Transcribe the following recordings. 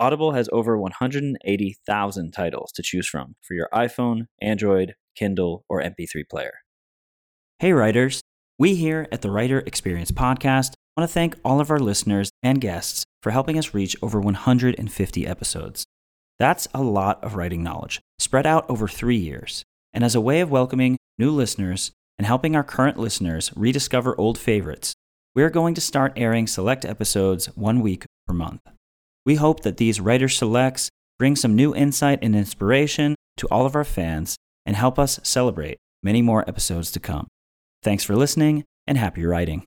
Audible has over 180,000 titles to choose from for your iPhone, Android, Kindle, or MP3 player. Hey, writers! We here at the Writer Experience Podcast want to thank all of our listeners and guests for helping us reach over 150 episodes. That's a lot of writing knowledge, spread out over three years. And as a way of welcoming new listeners and helping our current listeners rediscover old favorites, we're going to start airing select episodes one week per month. We hope that these writer selects bring some new insight and inspiration to all of our fans and help us celebrate many more episodes to come. Thanks for listening and happy writing.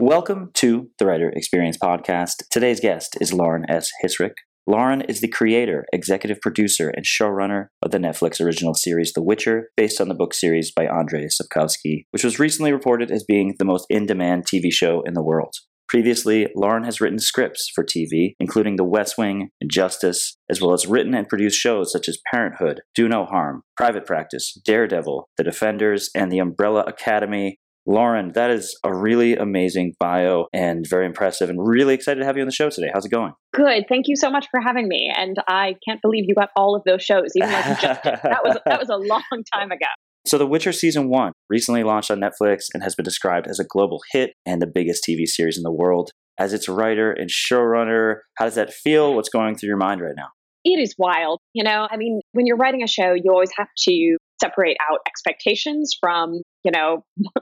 Welcome to the Writer Experience Podcast. Today's guest is Lauren S. Hissrich. Lauren is the creator, executive producer, and showrunner of the Netflix original series The Witcher, based on the book series by Andrei Sapkowski, which was recently reported as being the most in demand TV show in the world. Previously, Lauren has written scripts for TV, including The West Wing and Justice, as well as written and produced shows such as Parenthood, Do No Harm, Private Practice, Daredevil, The Defenders, and The Umbrella Academy, Lauren, that is a really amazing bio and very impressive, and really excited to have you on the show today. How's it going? Good. Thank you so much for having me. And I can't believe you got all of those shows, even like Justice. that was that was a long time ago. So, The Witcher Season 1 recently launched on Netflix and has been described as a global hit and the biggest TV series in the world. As its writer and showrunner, how does that feel? What's going through your mind right now? It is wild. You know, I mean, when you're writing a show, you always have to separate out expectations from, you know,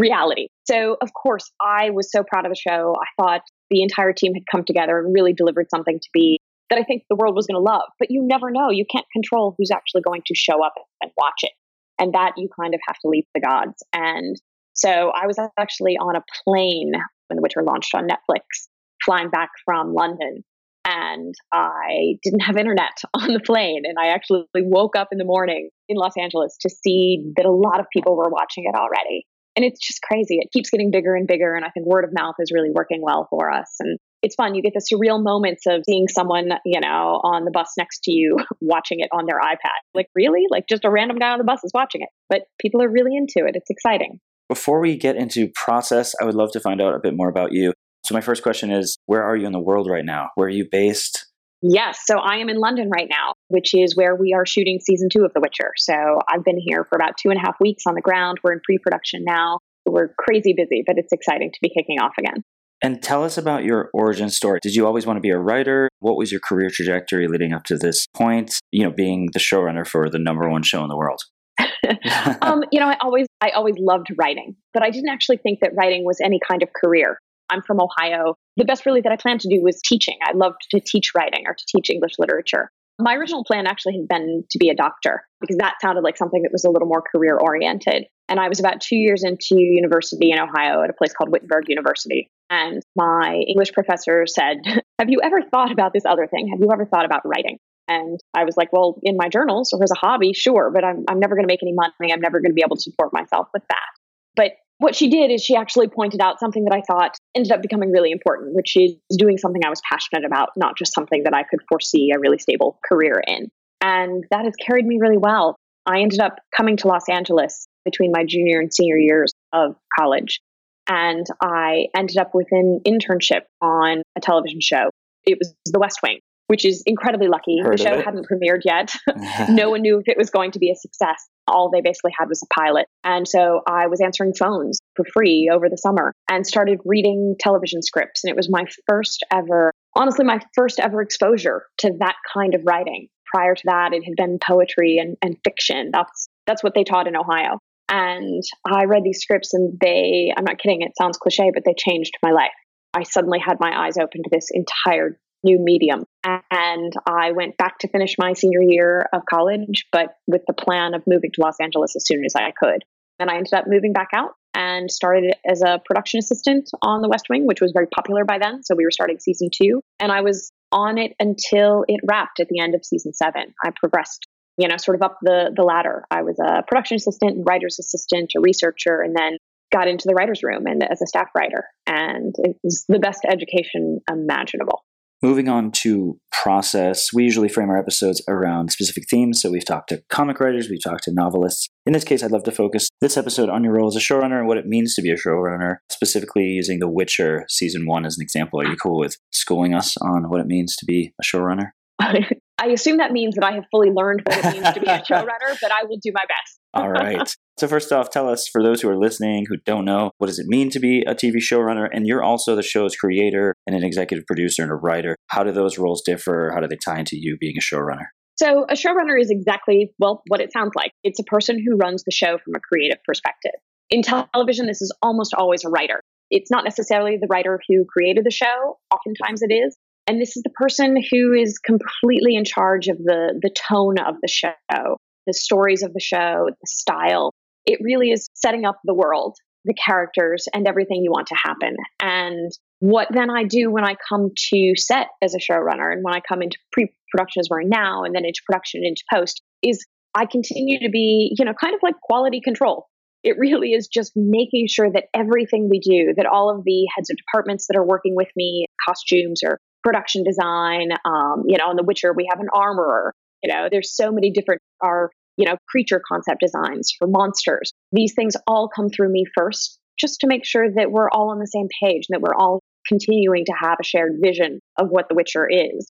reality. So, of course, I was so proud of the show. I thought the entire team had come together and really delivered something to be that I think the world was going to love. But you never know. You can't control who's actually going to show up and watch it. And that you kind of have to leave the gods. And so I was actually on a plane when The Witcher launched on Netflix, flying back from London and I didn't have internet on the plane. And I actually woke up in the morning in Los Angeles to see that a lot of people were watching it already. And it's just crazy. It keeps getting bigger and bigger. And I think word of mouth is really working well for us. And it's fun. You get the surreal moments of seeing someone, you know, on the bus next to you watching it on their iPad. Like, really? Like, just a random guy on the bus is watching it. But people are really into it. It's exciting. Before we get into process, I would love to find out a bit more about you. So, my first question is where are you in the world right now? Where are you based? Yes, so I am in London right now, which is where we are shooting season two of The Witcher. So, I've been here for about two and a half weeks on the ground. We're in pre production now. We're crazy busy, but it's exciting to be kicking off again. And tell us about your origin story. Did you always want to be a writer? What was your career trajectory leading up to this point? You know, being the showrunner for the number one show in the world. um, you know, I always I always loved writing, but I didn't actually think that writing was any kind of career. I'm from Ohio. The best really that I planned to do was teaching. I loved to teach writing or to teach English literature. My original plan actually had been to be a doctor because that sounded like something that was a little more career oriented. And I was about two years into university in Ohio at a place called Wittenberg University. And my English professor said, Have you ever thought about this other thing? Have you ever thought about writing? And I was like, Well, in my journals or as a hobby, sure, but I'm, I'm never going to make any money. I'm never going to be able to support myself with that. But what she did is she actually pointed out something that I thought ended up becoming really important, which is doing something I was passionate about, not just something that I could foresee a really stable career in. And that has carried me really well. I ended up coming to Los Angeles between my junior and senior years of college. And I ended up with an internship on a television show. It was The West Wing, which is incredibly lucky. Heard the show hadn't premiered yet. no one knew if it was going to be a success. All they basically had was a pilot. And so I was answering phones for free over the summer and started reading television scripts. And it was my first ever, honestly, my first ever exposure to that kind of writing. Prior to that, it had been poetry and, and fiction. That's, that's what they taught in Ohio. And I read these scripts and they, I'm not kidding, it sounds cliche, but they changed my life. I suddenly had my eyes open to this entire new medium. And I went back to finish my senior year of college, but with the plan of moving to Los Angeles as soon as I could. And I ended up moving back out and started as a production assistant on The West Wing, which was very popular by then. So we were starting season two. And I was on it until it wrapped at the end of season seven. I progressed, you know, sort of up the, the ladder. I was a production assistant, writer's assistant, a researcher, and then got into the writer's room and as a staff writer. And it was the best education imaginable. Moving on to process, we usually frame our episodes around specific themes. So we've talked to comic writers, we've talked to novelists. In this case, I'd love to focus this episode on your role as a showrunner and what it means to be a showrunner, specifically using The Witcher season one as an example. Are you cool with schooling us on what it means to be a showrunner? I assume that means that I have fully learned what it means to be a showrunner, but I will do my best. All right. So first off, tell us for those who are listening who don't know, what does it mean to be a TV showrunner? And you're also the show's creator and an executive producer and a writer. How do those roles differ? How do they tie into you being a showrunner? So a showrunner is exactly well what it sounds like. It's a person who runs the show from a creative perspective. In television, this is almost always a writer. It's not necessarily the writer who created the show. Oftentimes it is, and this is the person who is completely in charge of the, the tone of the show, the stories of the show, the style. It really is setting up the world, the characters, and everything you want to happen. And what then I do when I come to set as a showrunner and when I come into pre production as we're now and then into production and into post is I continue to be, you know, kind of like quality control. It really is just making sure that everything we do, that all of the heads of departments that are working with me, costumes or production design. Um, you know, in The Witcher, we have an armorer. You know, there's so many different our you know creature concept designs for monsters. These things all come through me first, just to make sure that we're all on the same page and that we're all continuing to have a shared vision of what The Witcher is.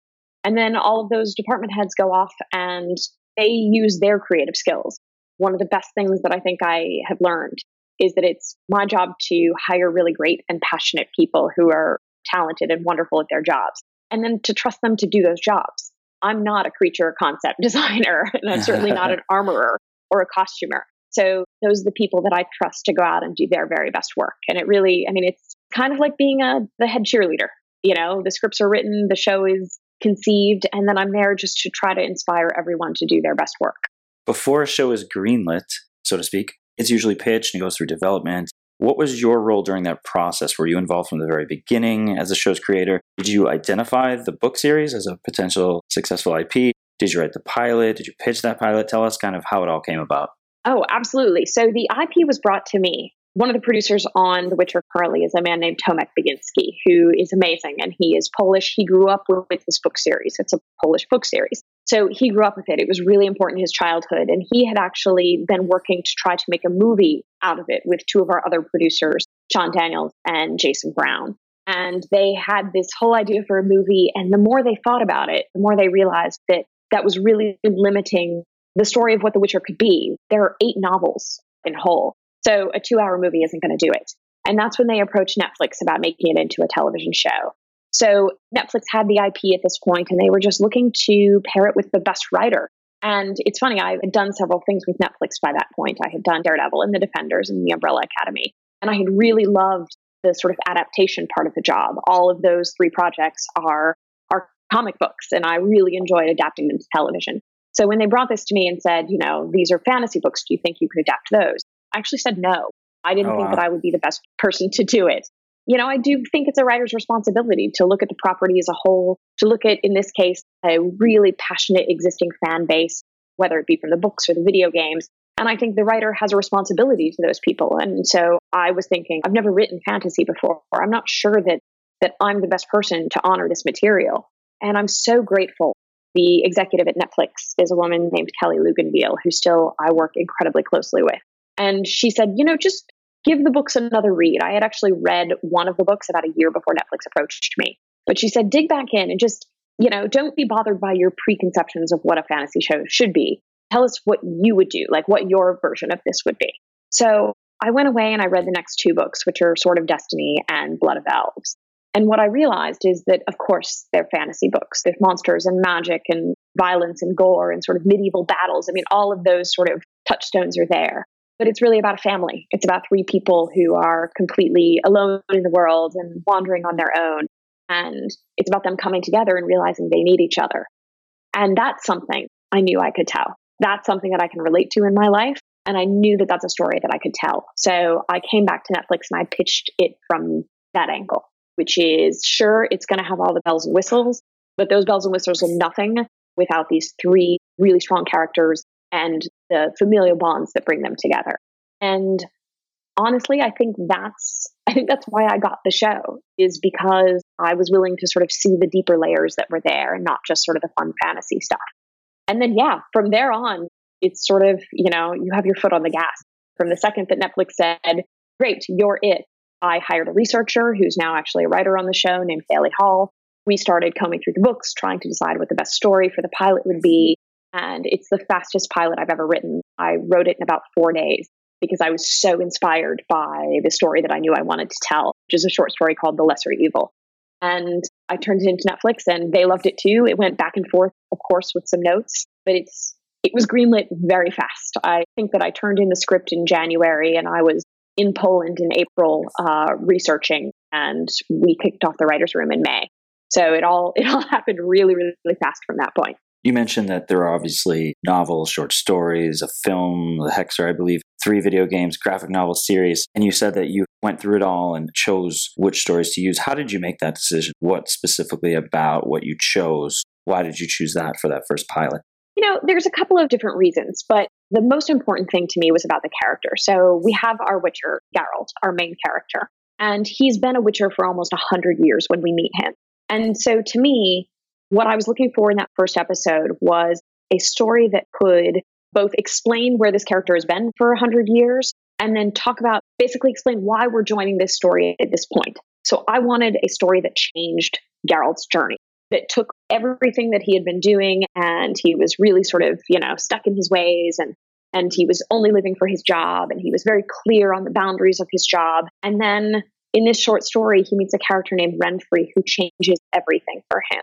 And then all of those department heads go off and they use their creative skills. One of the best things that I think I have learned is that it's my job to hire really great and passionate people who are talented and wonderful at their jobs, and then to trust them to do those jobs. I'm not a creature concept designer, and I'm certainly not an armorer or a costumer. So those are the people that I trust to go out and do their very best work. And it really, I mean, it's kind of like being a the head cheerleader. You know, the scripts are written, the show is conceived, and then I'm there just to try to inspire everyone to do their best work. Before a show is greenlit, so to speak, it's usually pitched and goes through development. What was your role during that process? Were you involved from the very beginning as the show's creator? Did you identify the book series as a potential successful IP? Did you write the pilot? Did you pitch that pilot? Tell us kind of how it all came about. Oh, absolutely. So the IP was brought to me. One of the producers on The Witcher currently is a man named Tomek Baginski, who is amazing. And he is Polish. He grew up with this book series. It's a Polish book series. So he grew up with it. It was really important in his childhood. And he had actually been working to try to make a movie out of it with two of our other producers, Sean Daniels and Jason Brown. And they had this whole idea for a movie. And the more they thought about it, the more they realized that that was really limiting the story of what The Witcher could be. There are eight novels in whole. So a two hour movie isn't going to do it. And that's when they approached Netflix about making it into a television show. So Netflix had the IP at this point, and they were just looking to pair it with the best writer. And it's funny, I had done several things with Netflix by that point. I had done Daredevil and The Defenders and The Umbrella Academy. And I had really loved the sort of adaptation part of the job. All of those three projects are are comic books, and I really enjoyed adapting them to television. So when they brought this to me and said, you know, these are fantasy books, do you think you could adapt those? I actually said no. I didn't oh, think wow. that I would be the best person to do it you know, I do think it's a writer's responsibility to look at the property as a whole, to look at, in this case, a really passionate existing fan base, whether it be from the books or the video games. And I think the writer has a responsibility to those people. And so I was thinking, I've never written fantasy before. I'm not sure that that I'm the best person to honor this material. And I'm so grateful. The executive at Netflix is a woman named Kelly Luegenbiehl, who still I work incredibly closely with. And she said, you know, just give the books another read. I had actually read one of the books about a year before Netflix approached me. But she said, dig back in and just, you know, don't be bothered by your preconceptions of what a fantasy show should be. Tell us what you would do, like what your version of this would be. So I went away and I read the next two books, which are Sword of Destiny and Blood of Elves. And what I realized is that, of course, they're fantasy books. There's monsters and magic and violence and gore and sort of medieval battles. I mean, all of those sort of touchstones are there but it's really about a family. It's about three people who are completely alone in the world and wandering on their own. And it's about them coming together and realizing they need each other. And that's something I knew I could tell. That's something that I can relate to in my life. And I knew that that's a story that I could tell. So I came back to Netflix and I pitched it from that angle, which is sure, it's going to have all the bells and whistles, But those bells and whistles are nothing without these three really strong characters and the familial bonds that bring them together. And honestly, I think that's I think that's why I got the show is because I was willing to sort of see the deeper layers that were there and not just sort of the fun fantasy stuff. And then yeah, from there on, it's sort of, you know, you have your foot on the gas. From the second that Netflix said, "Great, you're it." I hired a researcher who's now actually a writer on the show named Haily Hall. We started combing through the books, trying to decide what the best story for the pilot would be. And it's the fastest pilot I've ever written. I wrote it in about four days because I was so inspired by the story that I knew I wanted to tell, which is a short story called The Lesser Evil. And I turned it into Netflix and they loved it too. It went back and forth, of course, with some notes, but it's it was greenlit very fast. I think that I turned in the script in January and I was in Poland in April uh, researching, and we kicked off the writers' room in May. So it all it all happened really, really, really fast from that point. You mentioned that there are obviously novels, short stories, a film, the Hexer, I believe, three video games, graphic novel series, and you said that you went through it all and chose which stories to use. How did you make that decision? What specifically about what you chose? Why did you choose that for that first pilot? You know, there's a couple of different reasons, but the most important thing to me was about the character. So we have our Witcher, Geralt, our main character, and he's been a Witcher for almost 100 years when we meet him. And so to me, what I was looking for in that first episode was a story that could both explain where this character has been for 100 years and then talk about basically explain why we're joining this story at this point. So I wanted a story that changed Geralt's journey, that took everything that he had been doing and he was really sort of, you know, stuck in his ways and and he was only living for his job and he was very clear on the boundaries of his job. And then in this short story, he meets a character named Renfri who changes everything for him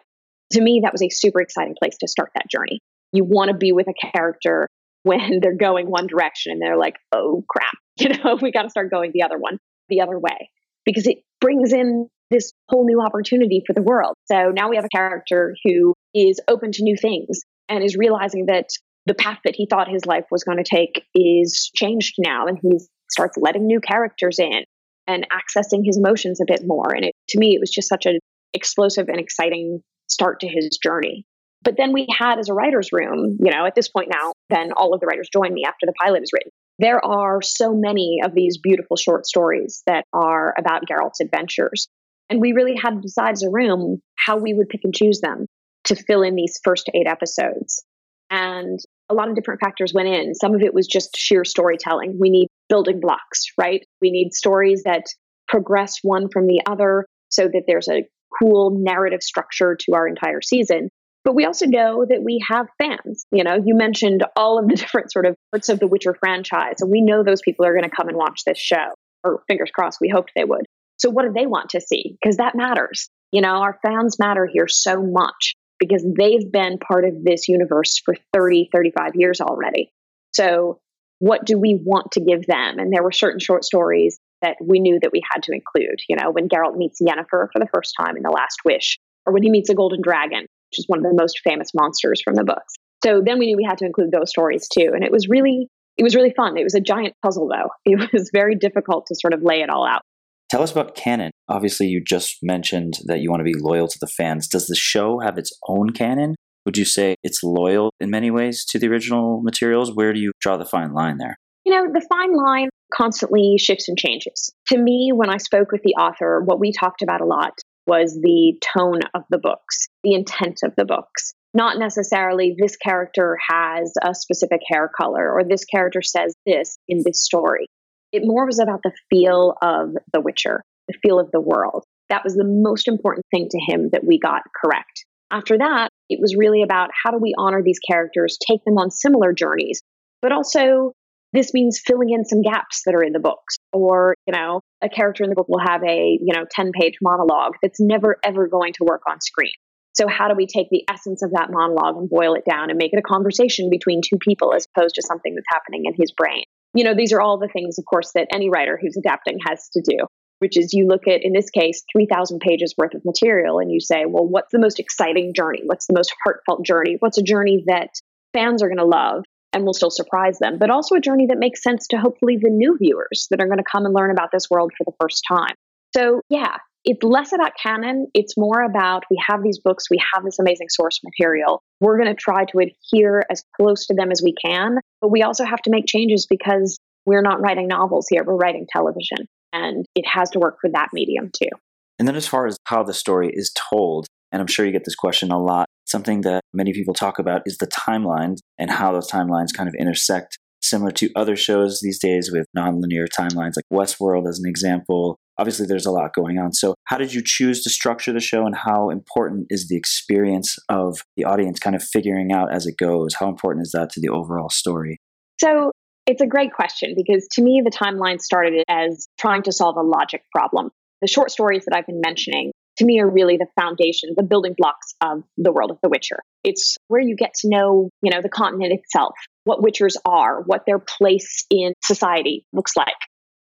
to me, that was a super exciting place to start that journey. You want to be with a character when they're going one direction and they're like, oh crap, you know, we got to start going the other one, the other way, because it brings in this whole new opportunity for the world. So now we have a character who is open to new things and is realizing that the path that he thought his life was going to take is changed now and he starts letting new characters in and accessing his emotions a bit more and it, to me it was just such an explosive and exciting start to his journey. But then we had as a writer's room, you know, at this point now, then all of the writers join me after the pilot is written. There are so many of these beautiful short stories that are about Geralt's adventures. And we really had to decide as a room how we would pick and choose them to fill in these first eight episodes. And a lot of different factors went in. Some of it was just sheer storytelling. We need building blocks, right? We need stories that progress one from the other so that there's a cool narrative structure to our entire season. But we also know that we have fans. You know, you mentioned all of the different sort of parts of the Witcher franchise, and we know those people are going to come and watch this show. Or fingers crossed, we hoped they would. So what do they want to see? Because that matters. You know, our fans matter here so much because they've been part of this universe for 30, 35 years already. So what do we want to give them? And there were certain short stories that we knew that we had to include. You know, when Geralt meets Yennefer for the first time in The Last Wish, or when he meets a golden dragon, which is one of the most famous monsters from the books. So then we knew we had to include those stories too. And it was really it was really fun. It was a giant puzzle though. It was very difficult to sort of lay it all out. Tell us about canon. Obviously, you just mentioned that you want to be loyal to the fans. Does the show have its own canon? Would you say it's loyal in many ways to the original materials? Where do you draw the fine line there? You know, the fine line constantly shifts and changes. To me, when I spoke with the author, what we talked about a lot was the tone of the books, the intent of the books. Not necessarily this character has a specific hair color or this character says this in this story. It more was about the feel of The Witcher, the feel of the world. That was the most important thing to him that we got correct. After that, it was really about how do we honor these characters, take them on similar journeys, but also this means filling in some gaps that are in the books. Or you know a character in the book will have a you know 10 page monologue that's never ever going to work on screen. So how do we take the essence of that monologue and boil it down and make it a conversation between two people as opposed to something that's happening in his brain? You know these are all the things of course that any writer who's adapting has to do which is you look at in this case 3000 pages worth of material and you say well what's the most exciting journey? What's the most heartfelt journey? What's a journey that fans are going to love and will still surprise them, but also a journey that makes sense to hopefully the new viewers that are going to come and learn about this world for the first time. So, yeah, it's less about canon. It's more about we have these books, we have this amazing source material. We're going to try to adhere as close to them as we can, but we also have to make changes because we're not writing novels here, we're writing television. And it has to work for that medium too. And then, as far as how the story is told, and I'm sure you get this question a lot, something that many people talk about is the timelines and how those timelines kind of intersect, similar to other shows these days with nonlinear timelines, like Westworld as an example. Obviously, there's a lot going on. So, how did you choose to structure the show, and how important is the experience of the audience kind of figuring out as it goes? How important is that to the overall story? So, it's a great question because to me, the timeline started as trying to solve a logic problem. The short stories that I've been mentioning to me are really the foundation, the building blocks of the world of The Witcher. It's where you get to know, you know, the continent itself, what Witchers are, what their place in society looks like,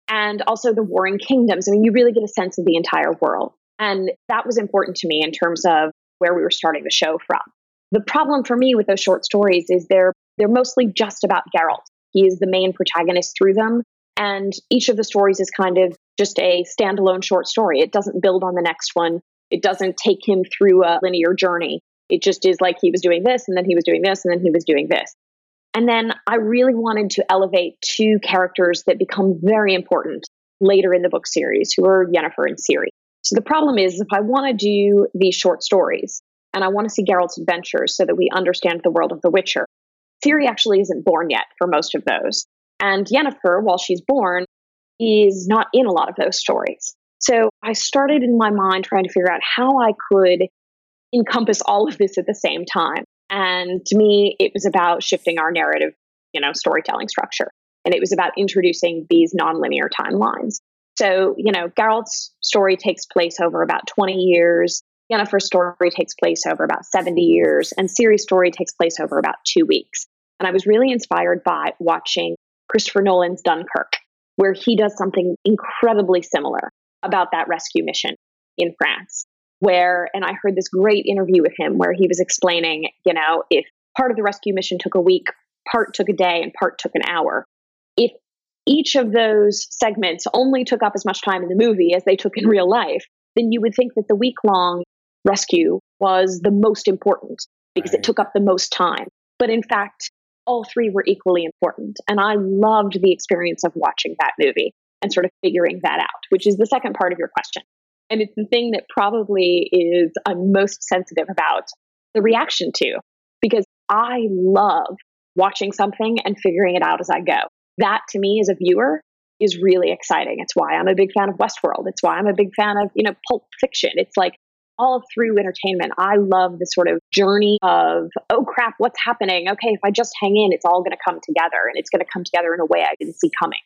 and also the warring kingdoms. I mean, you really get a sense of the entire world. And that was important to me in terms of where we were starting the show from. The problem for me with those short stories is they're they're mostly just about Geralt. He is the main protagonist through them, and each of the stories is kind of just a standalone short story. It doesn't build on the next one. It doesn't take him through a linear journey. It just is like he was doing this, and then he was doing this, and then he was doing this. And then I really wanted to elevate two characters that become very important later in the book series, who are Yennefer and Ciri. So the problem is, if I want to do these short stories, and I want to see Geralt's adventures so that we understand the world of The Witcher, Ciri actually isn't born yet for most of those. And Yennefer, while she's born, is not in a lot of those stories. So I started in my mind trying to figure out how I could encompass all of this at the same time. And to me, it was about shifting our narrative, you know, storytelling structure. And it was about introducing these nonlinear timelines. So, you know, Geralt's story takes place over about 20 years. Yennefer's story takes place over about 70 years. And Ciri's story takes place over about two weeks. And I was really inspired by watching Christopher Nolan's Dunkirk, where he does something incredibly similar about that rescue mission in France. Where, and I heard this great interview with him where he was explaining, you know, if part of the rescue mission took a week, part took a day, and part took an hour. If each of those segments only took up as much time in the movie as they took in real life, then you would think that the week long rescue was the most important because right. it took up the most time. But in fact, all three were equally important. And I loved the experience of watching that movie and sort of figuring that out, which is the second part of your question. And it's the thing that probably is I'm most sensitive about the reaction to, because I love watching something and figuring it out as I go. That to me as a viewer is really exciting. It's why I'm a big fan of Westworld. It's why I'm a big fan of, you know, pulp fiction. It's like all through entertainment, I love the sort of journey of, oh crap, what's happening? Okay, if I just hang in, it's all going to come together and it's going to come together in a way I didn't see coming.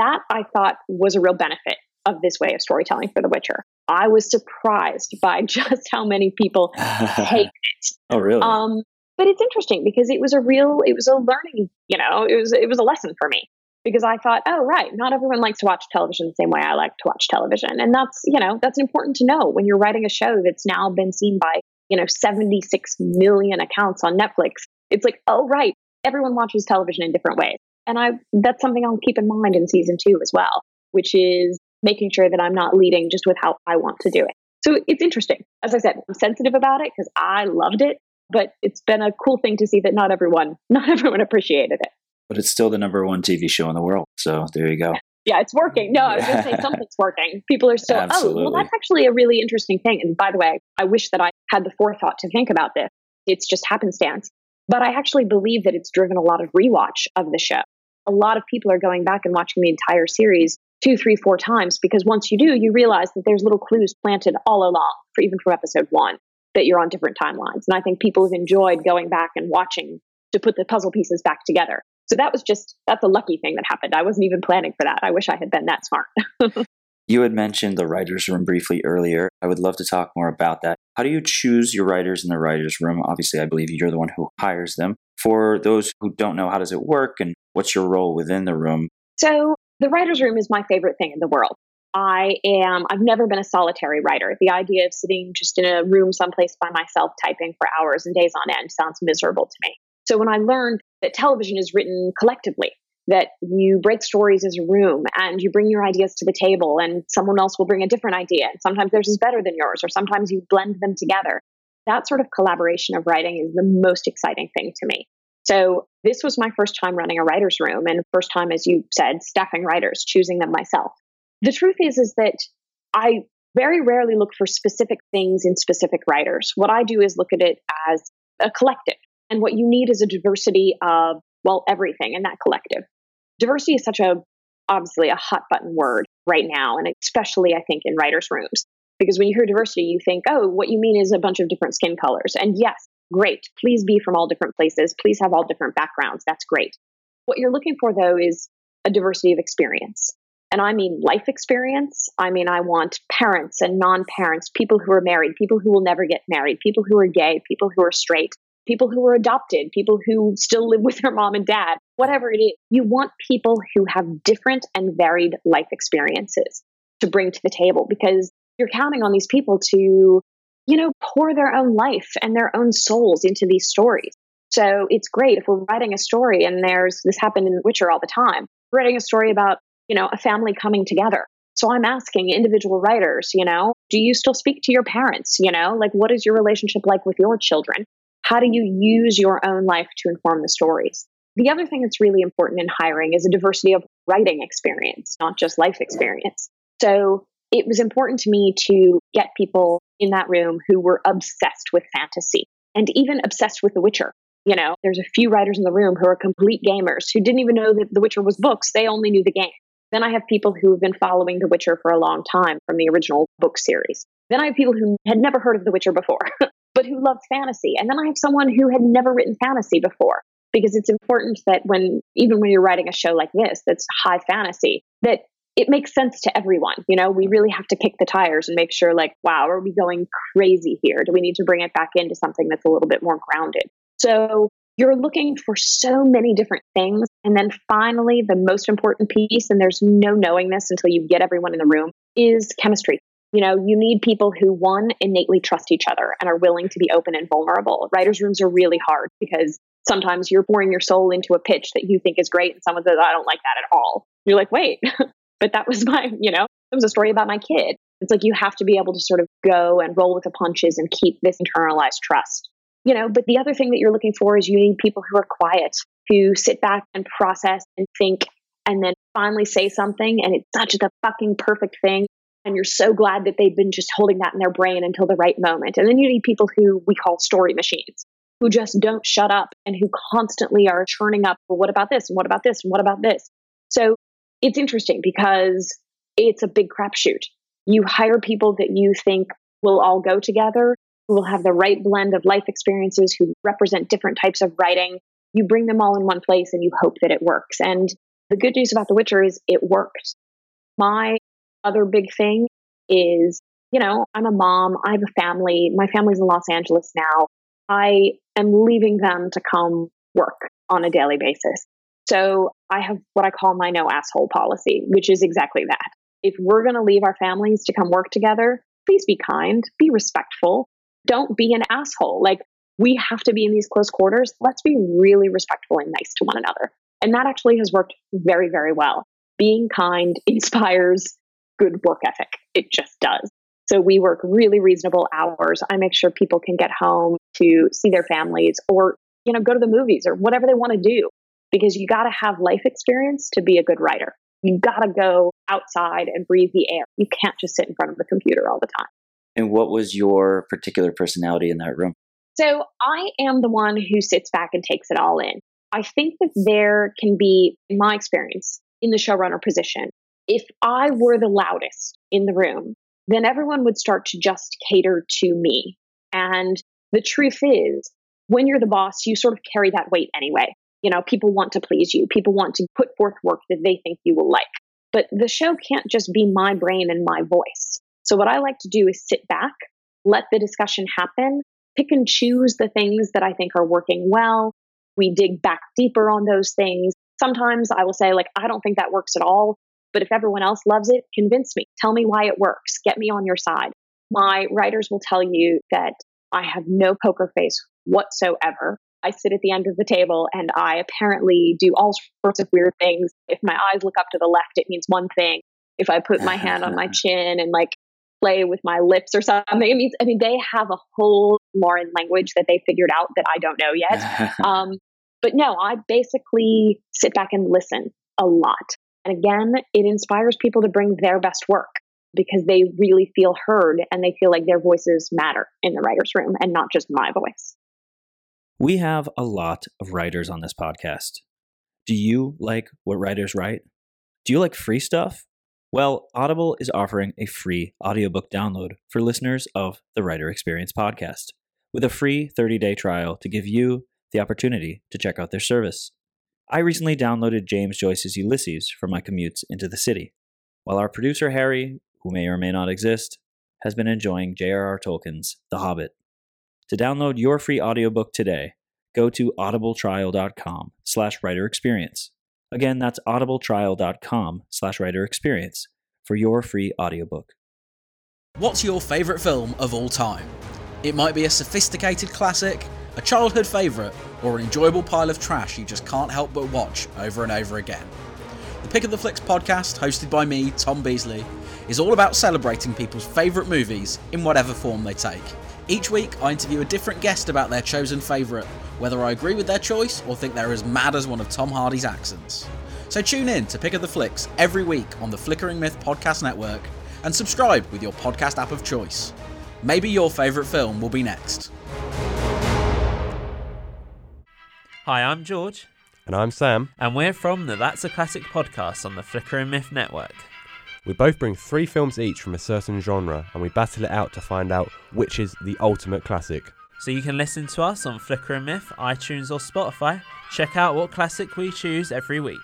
That I thought was a real benefit of this way of storytelling for The Witcher. I was surprised by just how many people hate it. Oh, really? Um, but it's interesting because it was a real, it was a learning, you know, it was it was a lesson for me because I thought, oh, right, not everyone likes to watch television the same way I like to watch television. And that's, you know, that's important to know when you're writing a show that's now been seen by, you know, 76 million accounts on Netflix. It's like, oh, right, everyone watches television in different ways. And I, that's something I'll keep in mind in season two as well, which is making sure that I'm not leading just with how I want to do it. So it's interesting. As I said, I'm sensitive about it because I loved it, but it's been a cool thing to see that not everyone, not everyone appreciated it but it's still the number one TV show in the world. So there you go. Yeah, it's working. No, I was going to say something's working. People are still, Absolutely. oh, well, that's actually a really interesting thing. And by the way, I wish that I had the forethought to think about this. It's just happenstance. But I actually believe that it's driven a lot of rewatch of the show. A lot of people are going back and watching the entire series two, three, four times because once you do, you realize that there's little clues planted all along, for even from episode one, that you're on different timelines. And I think people have enjoyed going back and watching to put the puzzle pieces back together. So that was just, that's a lucky thing that happened. I wasn't even planning for that. I wish I had been that smart. you had mentioned the writer's room briefly earlier. I would love to talk more about that. How do you choose your writers in the writer's room? Obviously, I believe you're the one who hires them. For those who don't know, how does it work and what's your role within the room? So, the writer's room is my favorite thing in the world. I am, I've never been a solitary writer. The idea of sitting just in a room someplace by myself typing for hours and days on end sounds miserable to me. So when I learned that television is written collectively, that you break stories as a room and you bring your ideas to the table and someone else will bring a different idea. And sometimes theirs is better than yours, or sometimes you blend them together. That sort of collaboration of writing is the most exciting thing to me. So this was my first time running a writer's room and first time, as you said, staffing writers, choosing them myself. The truth is, is that I very rarely look for specific things in specific writers. What I do is look at it as a collective. And what you need is a diversity of, well, everything in that collective. Diversity is such a, obviously, a hot button word right now, and especially, I think, in writers' rooms. Because when you hear diversity, you think, oh, what you mean is a bunch of different skin colors. And yes, great. Please be from all different places. Please have all different backgrounds. That's great. What you're looking for, though, is a diversity of experience. And I mean life experience. I mean, I want parents and non parents, people who are married, people who will never get married, people who are gay, people who are straight, people who are adopted, people who still live with their mom and dad, whatever it is. You want people who have different and varied life experiences to bring to the table because you're counting on these people to, you know, pour their own life and their own souls into these stories. So it's great if we're writing a story and there's this happened in The Witcher all the time. Writing a story about you know, a family coming together. So I'm asking individual writers, you know, do you still speak to your parents? You know, like what is your relationship like with your children? How do you use your own life to inform the stories? The other thing that's really important in hiring is a diversity of writing experience, not just life experience. So it was important to me to get people in that room who were obsessed with fantasy and even obsessed with The Witcher. You know, there's a few writers in the room who are complete gamers who didn't even know that The Witcher was books, they only knew the game. Then I have people who have been following The Witcher for a long time from the original book series. Then I have people who had never heard of The Witcher before, but who loved fantasy. And then I have someone who had never written fantasy before because it's important that when, even when you're writing a show like this that's high fantasy, that it makes sense to everyone. You know, we really have to kick the tires and make sure, like, wow, are we going crazy here? Do we need to bring it back into something that's a little bit more grounded? So you're looking for so many different things. And then finally, the most important piece, and there's no knowing this until you get everyone in the room, is chemistry. You know, you need people who, one, innately trust each other and are willing to be open and vulnerable. Writers' rooms are really hard because sometimes you're pouring your soul into a pitch that you think is great, and someone says, I don't like that at all. You're like, wait, but that was my, you know, it was a story about my kid. It's like you have to be able to sort of go and roll with the punches and keep this internalized trust you know but the other thing that you're looking for is you need people who are quiet who sit back and process and think and then finally say something and it's such the fucking perfect thing and you're so glad that they've been just holding that in their brain until the right moment and then you need people who we call story machines who just don't shut up and who constantly are churning up well what about this and what about this and what about this so it's interesting because it's a big crapshoot you hire people that you think will all go together who will have the right blend of life experiences, who represent different types of writing. You bring them all in one place and you hope that it works. And the good news about The Witcher is it worked. My other big thing is, you know, I'm a mom, I have a family, my family's in Los Angeles now. I am leaving them to come work on a daily basis. So I have what I call my no asshole policy, which is exactly that. If we're going to leave our families to come work together, please be kind, be respectful, don't be an asshole. Like, we have to be in these close quarters. Let's be really respectful and nice to one another. And that actually has worked very, very well. Being kind inspires good work ethic. It just does. So we work really reasonable hours. I make sure people can get home to see their families or, you know, go to the movies or whatever they want to do because you got to have life experience to be a good writer. You got to go outside and breathe the air. You can't just sit in front of the computer all the time. And what was your particular personality in that room? So I am the one who sits back and takes it all in. I think that there can be, in my experience, in the showrunner position, if I were the loudest in the room, then everyone would start to just cater to me. And the truth is, when you're the boss, you sort of carry that weight anyway. You know, people want to please you, people want to put forth work that they think you will like. But the show can't just be my brain and my voice. So, what I like to do is sit back, let the discussion happen, pick and choose the things that I think are working well. We dig back deeper on those things. Sometimes I will say, like, I don't think that works at all. But if everyone else loves it, convince me. Tell me why it works. Get me on your side. My writers will tell you that I have no poker face whatsoever. I sit at the end of the table and I apparently do all sorts of weird things. If my eyes look up to the left, it means one thing. If I put my hand on my chin and like play with my lips or something, it means, I mean, they have a whole Lauren language that they figured out that I don't know yet. um, but no, I basically sit back and listen a lot. And again, it inspires people to bring their best work because they really feel heard and they feel like their voices matter in the writer's room and not just my voice. We have a lot of writers on this podcast. Do you like what writers write? Do you like free stuff? Well, Audible is offering a free audiobook download for listeners of the Writer Experience podcast with a free 30 day trial to give you the opportunity to check out their service. I recently downloaded James Joyce's Ulysses for my commutes into the city, while our producer Harry, who may or may not exist, has been enjoying J.R.R. Tolkien's The Hobbit. To download your free audiobook today, go to audibletrial.com slash writer experience. Again, that's audibletrial.com slash writer experience for your free audiobook. What's your favourite film of all time? It might be a sophisticated classic, a childhood favourite, or an enjoyable pile of trash you just can't help but watch over and over again. The Pick of the Flicks podcast, hosted by me, Tom Beasley, is all about celebrating people's favourite movies in whatever form they take. Each week, I interview a different guest about their chosen favourite, whether I agree with their choice or think they're as mad as one of Tom Hardy's accents. So tune in to Pick of the Flicks every week on the Flickering Myth Podcast Network and subscribe with your podcast app of choice. Maybe your favourite film will be next. Hi, I'm George. And I'm Sam. And we're from the That's a Classic podcast on the Flickering Myth Network. We both bring three films each from a certain genre and we battle it out to find out which is the ultimate classic. So you can listen to us on Flickering Myth, iTunes, or Spotify. Check out what classic we choose every week.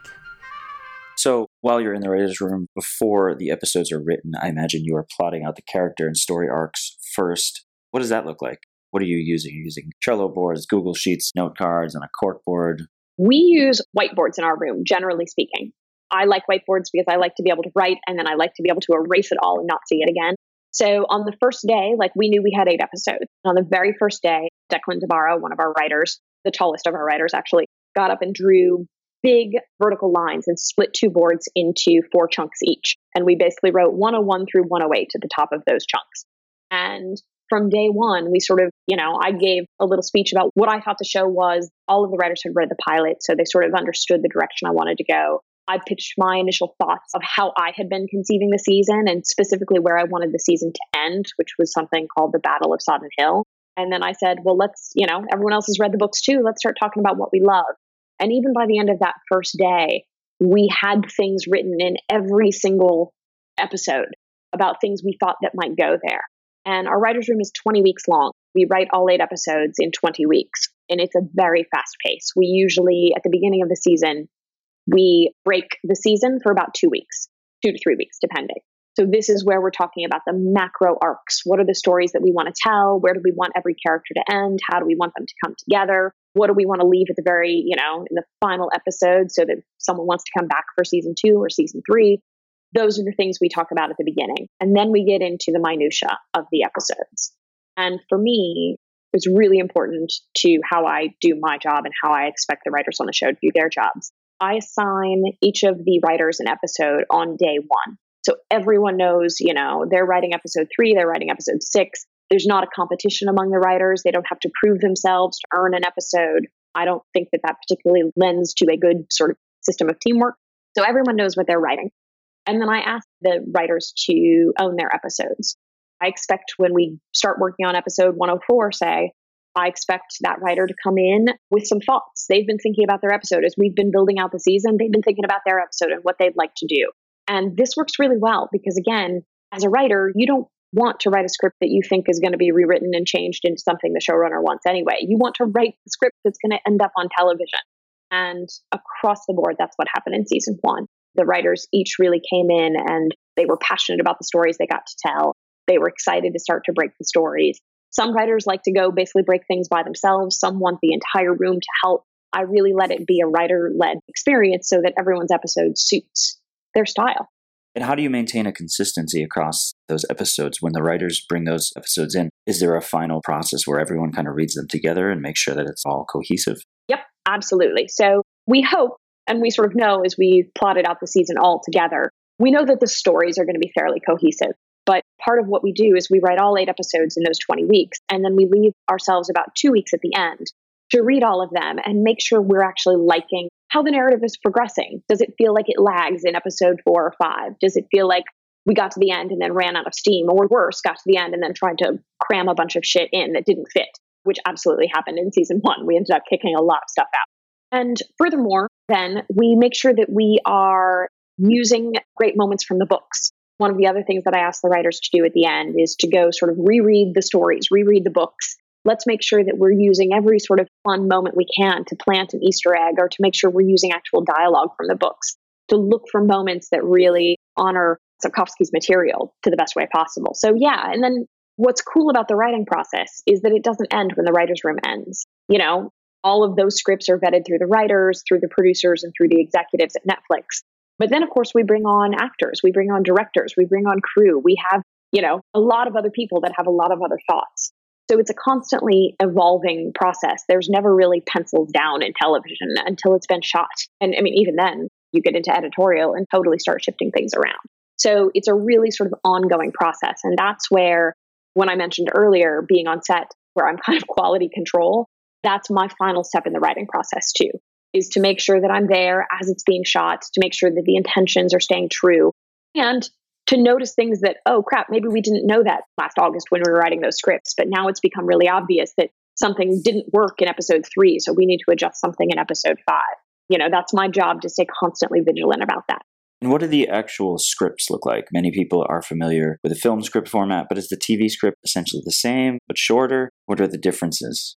So while you're in the writer's room, before the episodes are written, I imagine you are plotting out the character and story arcs first. What does that look like? What are you using? Are you using Trello boards, Google Sheets, note cards, and a cork board? We use whiteboards in our room, generally speaking. I like whiteboards because I like to be able to write and then I like to be able to erase it all and not see it again. So on the first day, like we knew we had eight episodes. On the very first day, Declan de Barra, one of our writers, the tallest of our writers actually, got up and drew big vertical lines and split two boards into four chunks each. And we basically wrote 101 through 108 at the top of those chunks. And from day one, we sort of, you know, I gave a little speech about what I thought the show was. All of the writers had read the pilot, so they sort of understood the direction I wanted to go. I pitched my initial thoughts of how I had been conceiving the season and specifically where I wanted the season to end, which was something called the Battle of Sodden Hill. And then I said, well, let's, you know, everyone else has read the books too. Let's start talking about what we love. And even by the end of that first day, we had things written in every single episode about things we thought that might go there. And our writer's room is 20 weeks long. We write all eight episodes in 20 weeks, and it's a very fast pace. We usually, at the beginning of the season, we break the season for about two weeks, two to three weeks, depending. So this is where we're talking about the macro arcs. What are the stories that we want to tell? Where do we want every character to end? How do we want them to come together? What do we want to leave at the very, you know, in the final episode so that someone wants to come back for season two or season three? Those are the things we talk about at the beginning. And then we get into the minutia of the episodes. And for me, it's really important to how I do my job and how I expect the writers on the show to do their jobs. I assign each of the writers an episode on day one. So everyone knows, you know, they're writing episode three, they're writing episode six. There's not a competition among the writers. They don't have to prove themselves to earn an episode. I don't think that that particularly lends to a good sort of system of teamwork. So everyone knows what they're writing. And then I ask the writers to own their episodes. I expect when we start working on episode 104, say, I expect that writer to come in with some thoughts. They've been thinking about their episode as we've been building out the season. They've been thinking about their episode and what they'd like to do. And this works really well because, again, as a writer, you don't want to write a script that you think is going to be rewritten and changed into something the showrunner wants anyway. You want to write the script that's going to end up on television. And across the board, that's what happened in season one. The writers each really came in and they were passionate about the stories they got to tell. They were excited to start to break the stories. Some writers like to go basically break things by themselves. Some want the entire room to help. I really let it be a writer led experience so that everyone's episode suits their style. And how do you maintain a consistency across those episodes when the writers bring those episodes in? Is there a final process where everyone kind of reads them together and makes sure that it's all cohesive? Yep, absolutely. So we hope and we sort of know as we plotted out the season all together, we know that the stories are going to be fairly cohesive. But part of what we do is we write all eight episodes in those 20 weeks, and then we leave ourselves about two weeks at the end to read all of them and make sure we're actually liking how the narrative is progressing. Does it feel like it lags in episode four or five? Does it feel like we got to the end and then ran out of steam, or worse, got to the end and then tried to cram a bunch of shit in that didn't fit, which absolutely happened in season one. We ended up kicking a lot of stuff out. And furthermore, then we make sure that we are using great moments from the books. One of the other things that I ask the writers to do at the end is to go sort of reread the stories, reread the books. Let's make sure that we're using every sort of fun moment we can to plant an Easter egg or to make sure we're using actual dialogue from the books, to look for moments that really honor Sapkowski's material to the best way possible. So, yeah. And then what's cool about the writing process is that it doesn't end when the writer's room ends. You know, all of those scripts are vetted through the writers, through the producers, and through the executives at Netflix. But then, of course, we bring on actors, we bring on directors, we bring on crew. We have, you know, a lot of other people that have a lot of other thoughts. So it's a constantly evolving process. There's never really pencils down in television until it's been shot. And I mean, even then, you get into editorial and totally start shifting things around. So it's a really sort of ongoing process. And that's where, when I mentioned earlier, being on set, where I'm kind of quality control, that's my final step in the writing process too is to make sure that I'm there as it's being shot, to make sure that the intentions are staying true, and to notice things that, oh crap, maybe we didn't know that last August when we were writing those scripts, but now it's become really obvious that something didn't work in episode three, so we need to adjust something in episode five. You know, that's my job to stay constantly vigilant about that. And what do the actual scripts look like? Many people are familiar with the film script format, but is the TV script essentially the same but shorter? What are the differences?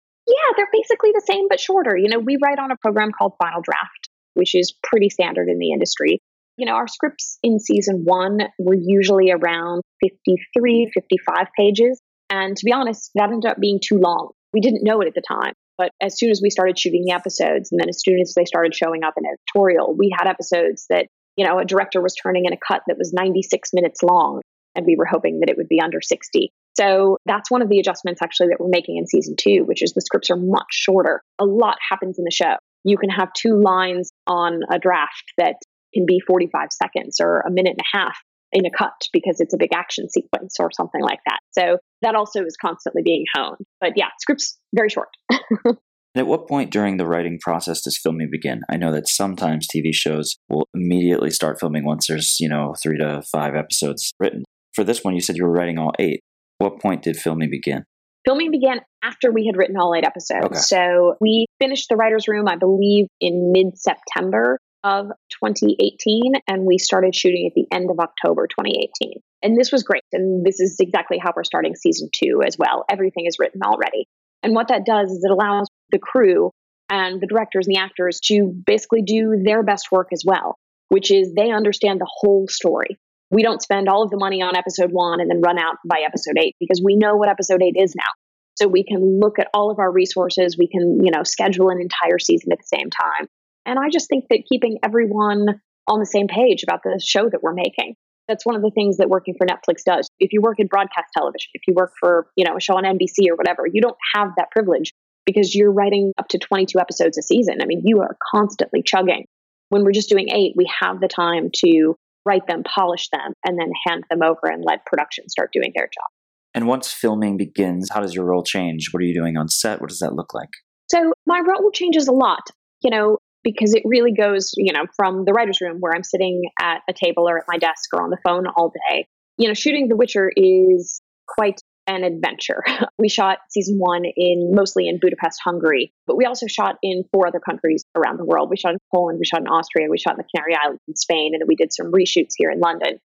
They're basically the same but shorter. You know, we write on a program called Final Draft, which is pretty standard in the industry. You know, our scripts in season one were usually around 53, 55 pages. And to be honest, that ended up being too long. We didn't know it at the time. But as soon as we started shooting the episodes, and then as soon as they started showing up in editorial, we had episodes that, you know, a director was turning in a cut that was 96 minutes long, and we were hoping that it would be under 60. So that's one of the adjustments actually that we're making in season two, which is the scripts are much shorter. A lot happens in the show. You can have two lines on a draft that can be 45 seconds or a minute and a half in a cut because it's a big action sequence or something like that. So that also is constantly being honed. But yeah, scripts very short. at what point during the writing process does filming begin? I know that sometimes TV shows will immediately start filming once there's, you know, three to five episodes written. For this one, you said you were writing all eight. What point did filming begin? Filming began after we had written all eight episodes. Okay. So we finished the writer's room, I believe, in mid September of 2018, and we started shooting at the end of October 2018. And this was great. And this is exactly how we're starting season two as well. Everything is written already. And what that does is it allows the crew and the directors and the actors to basically do their best work as well, which is they understand the whole story we don't spend all of the money on episode one and then run out by episode eight because we know what episode eight is now. So we can look at all of our resources. We can, you know, schedule an entire season at the same time. And I just think that keeping everyone on the same page about the show that we're making, that's one of the things that working for Netflix does. If you work in broadcast television, if you work for, you know, a show on NBC or whatever, you don't have that privilege because you're writing up to 22 episodes a season. I mean, you are constantly chugging. When we're just doing eight, we have the time to write them, polish them, and then hand them over and let production start doing their job. And once filming begins, how does your role change? What are you doing on set? What does that look like? So my role changes a lot, you know, because it really goes, you know, from the writer's room where I'm sitting at a table or at my desk or on the phone all day. You know, shooting The Witcher is quite an adventure. We shot season one in mostly in Budapest, Hungary, but we also shot in four other countries around the world. We shot in Poland, we shot in Austria, we shot in the Canary Islands in Spain, and then we did some reshoots here in London.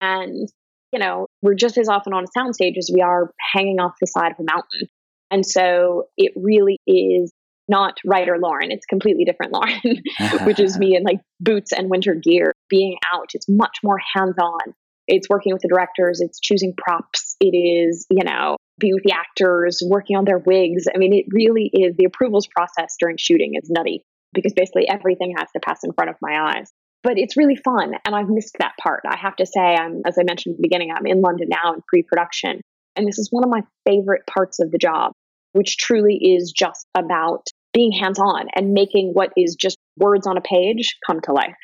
And, you know, we're just as often on a soundstage as we are hanging off the side of a mountain. And so it really is not writer Lauren. It's completely different Lauren, which is me in like boots and winter gear being out. It's much more hands on it's working with the directors, it's choosing props, it is, you know, being with the actors, working on their wigs. I mean, it really is the approvals process during shooting is nutty because basically everything has to pass in front of my eyes. But it's really fun, and I've missed that part. I have to say, I'm, as I mentioned at the beginning, I'm in London now in pre production. And this is one of my favorite parts of the job, which truly is just about being hands on and making what is just words on a page come to life.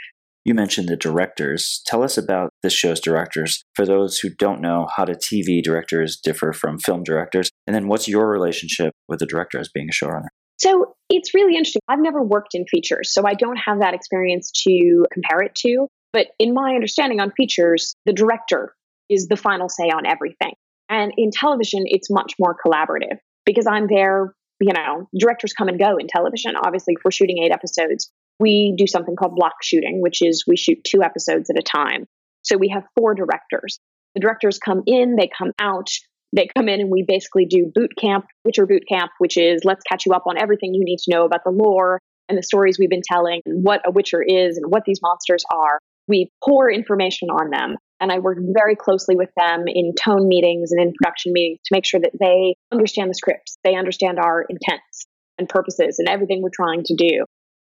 You mentioned the directors. Tell us about this show's directors. For those who don't know, how do TV directors differ from film directors? And then what's your relationship with the director as being a showrunner? So it's really interesting. I've never worked in features, so I don't have that experience to compare it to. But in my understanding on features, the director is the final say on everything. And in television, it's much more collaborative because I'm there, you know, directors come and go in television. Obviously, if we're shooting eight episodes, we do something called block shooting, which is we shoot two episodes at a time. So we have four directors. The directors come in, they come out, they come in and we basically do boot camp, Witcher boot camp, which is let's catch you up on everything you need to know about the lore and the stories we've been telling, and what a Witcher is and what these monsters are. We pour information on them. And I work very closely with them in tone meetings and in production meetings to make sure that they understand the scripts, they understand our intents and purposes and everything we're trying to do.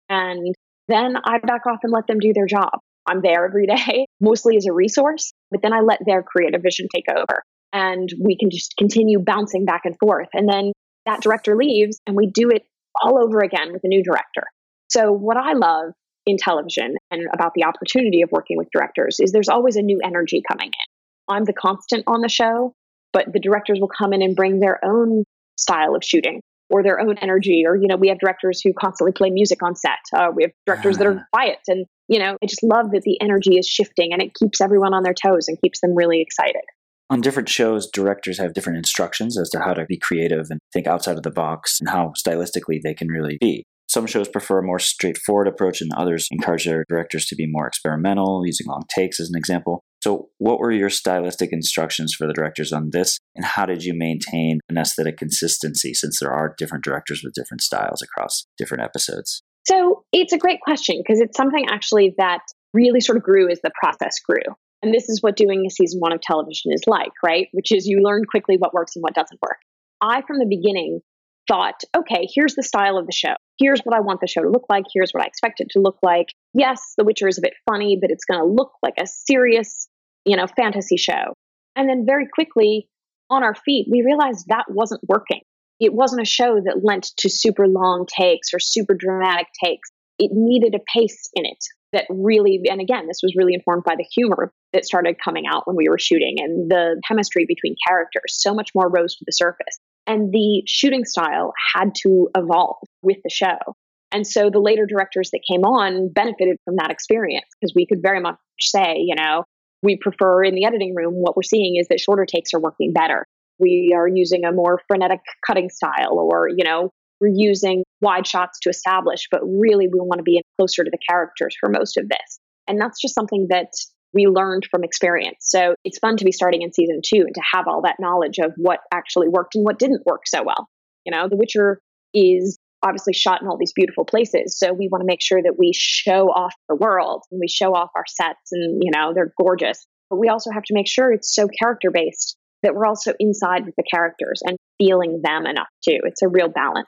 And then I back off and let them do their job. I'm there every day, mostly as a resource, but then I let their creative vision take over and we can just continue bouncing back and forth. And then that director leaves and we do it all over again with a new director. So, what I love in television and about the opportunity of working with directors is there's always a new energy coming in. I'm the constant on the show, but the directors will come in and bring their own style of shooting or their own energy. Or, you know, we have directors who constantly play music on set. Uh, we have directors that are ah. quiet. And, you know, I just love that the energy is shifting and it keeps everyone on their toes and keeps them really excited on different shows, directors have different instructions as to how to be creative and think outside of the box and how stylistically they can really be. Some shows prefer a more straightforward approach, and others encourage their directors to be more experimental, using long takes as an example. So, what were your stylistic instructions for the directors on this, and how did you maintain an aesthetic consistency since there are different directors with different styles across different episodes? So, it's a great question because it's something actually that really sort of grew as the process grew. And this is what doing a season one of television is like, right? Which is you learn quickly what works and what doesn't work. I, from the beginning, thought, okay, here's the style of the show. Here's what I want the show to look like. Here's what I expect it to look like. Yes, The Witcher is a bit funny, but it's going to look like a serious, you know, fantasy show. And then very quickly on our feet, we realized that wasn't working. It wasn't a show that lent to super long takes or super dramatic takes. It needed a pace in it that really, and again, this was really informed by the humor that started coming out when we were shooting and the chemistry between characters. So much more rose to the surface. And the shooting style had to evolve with the show. And so the later directors that came on benefited from that experience because we could very much say, you know, we prefer in the editing room, what we're seeing is that shorter takes are working better. We are using a more frenetic cutting style, or, you know, we're using wide shots to establish, but really we want to be closer to the characters for most of this. And that's just something that we learned from experience. So it's fun to be starting in season two and to have all that knowledge of what actually worked and what didn't work so well. You know, The Witcher is obviously shot in all these beautiful places. So we want to make sure that we show off the world and we show off our sets and, you know, they're gorgeous. But we also have to make sure it's so character based that we're also inside with the characters and feeling them enough too. It's a real balance.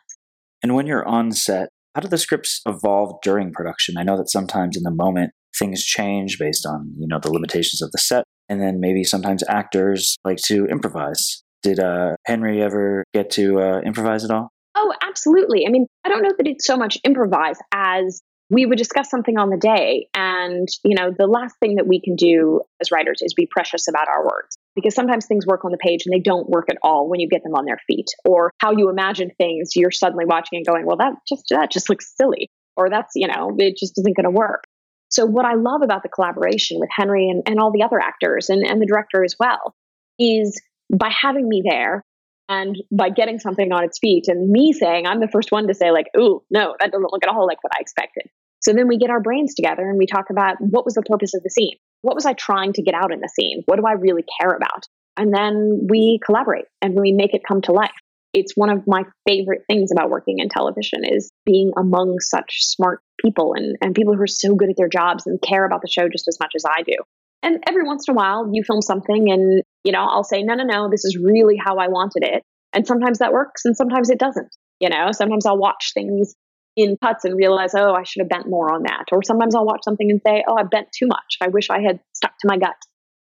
And when you're on set, how do the scripts evolve during production? I know that sometimes in the moment things change based on, you know, the limitations of the set. And then maybe sometimes actors like to improvise. Did uh, Henry ever get to uh, improvise at all? Oh, absolutely. I mean, I don't know that it's so much improvise as we would discuss something on the day and you know the last thing that we can do as writers is be precious about our words because sometimes things work on the page and they don't work at all when you get them on their feet or how you imagine things you're suddenly watching and going well that just that just looks silly or that's you know it just isn't going to work so what i love about the collaboration with henry and, and all the other actors and, and the director as well is by having me there and by getting something on its feet and me saying i'm the first one to say like ooh no that doesn't look at all like what i expected so then we get our brains together and we talk about what was the purpose of the scene? What was I trying to get out in the scene? What do I really care about? And then we collaborate and we make it come to life. It's one of my favorite things about working in television is being among such smart people and, and people who are so good at their jobs and care about the show just as much as I do. And every once in a while you film something and, you know, I'll say, no, no, no, this is really how I wanted it. And sometimes that works and sometimes it doesn't. You know, sometimes I'll watch things in cuts and realize, oh, I should have bent more on that. Or sometimes I'll watch something and say, oh, I bent too much. I wish I had stuck to my gut.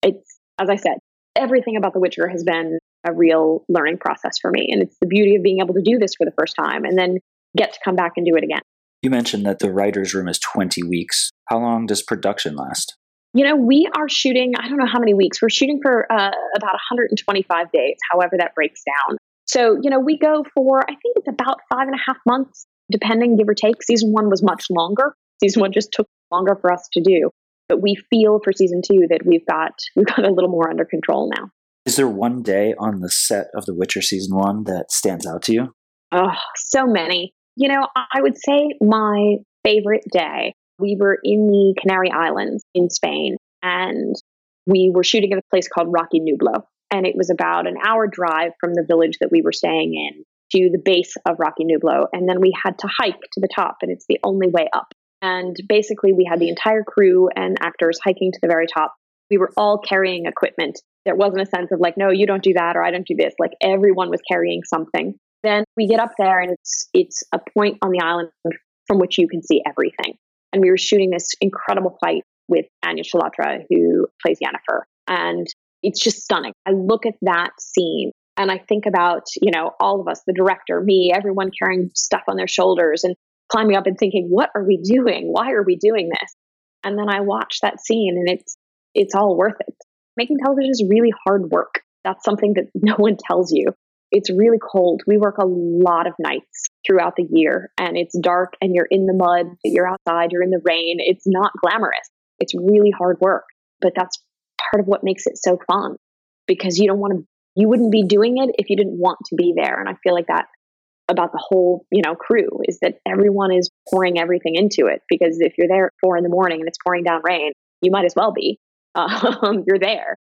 It's, as I said, everything about The Witcher has been a real learning process for me. And it's the beauty of being able to do this for the first time and then get to come back and do it again. You mentioned that the writer's room is 20 weeks. How long does production last? You know, we are shooting, I don't know how many weeks. We're shooting for uh, about 125 days, however that breaks down. So, you know, we go for, I think it's about five and a half months, depending, give or take. Season one was much longer. Season one just took longer for us to do. But we feel for season two that we've got we've got a little more under control now. Is there one day on the set of The Witcher season one that stands out to you? Oh, so many. You know, I would say my favorite day. We were in the Canary Islands in Spain, and we were shooting at a place called Roque Nublo. And it was about an hour drive from the village that we were staying in to the base of Roque Nublo. And then we had to hike to the top, and it's the only way up. And basically, we had the entire crew and actors hiking to the very top. We were all carrying equipment. There wasn't a sense of like, no, you don't do that, or I don't do this. Like everyone was carrying something. Then we get up there, and it's it's a point on the island from which you can see everything. And we were shooting this incredible fight with Anya Chalotra, who plays Yennefer, and it's just stunning. I look at that scene and I think about, you know, all of us, the director, me, everyone carrying stuff on their shoulders and climbing up and thinking, what are we doing? Why are we doing this? And then I watch that scene and it's it's all worth it. Making television is really hard work. That's something that no one tells you. It's really cold. We work a lot of nights throughout the year and it's dark and you're in the mud, you're outside, you're in the rain. It's not glamorous. It's really hard work, but that's part of what makes it so fun because you don't want to you wouldn't be doing it if you didn't want to be there. And i feel like that about the whole you know crew is that everyone is pouring everything into it because if you're there at four in the morning and it's pouring down rain you might as well be um, you're there.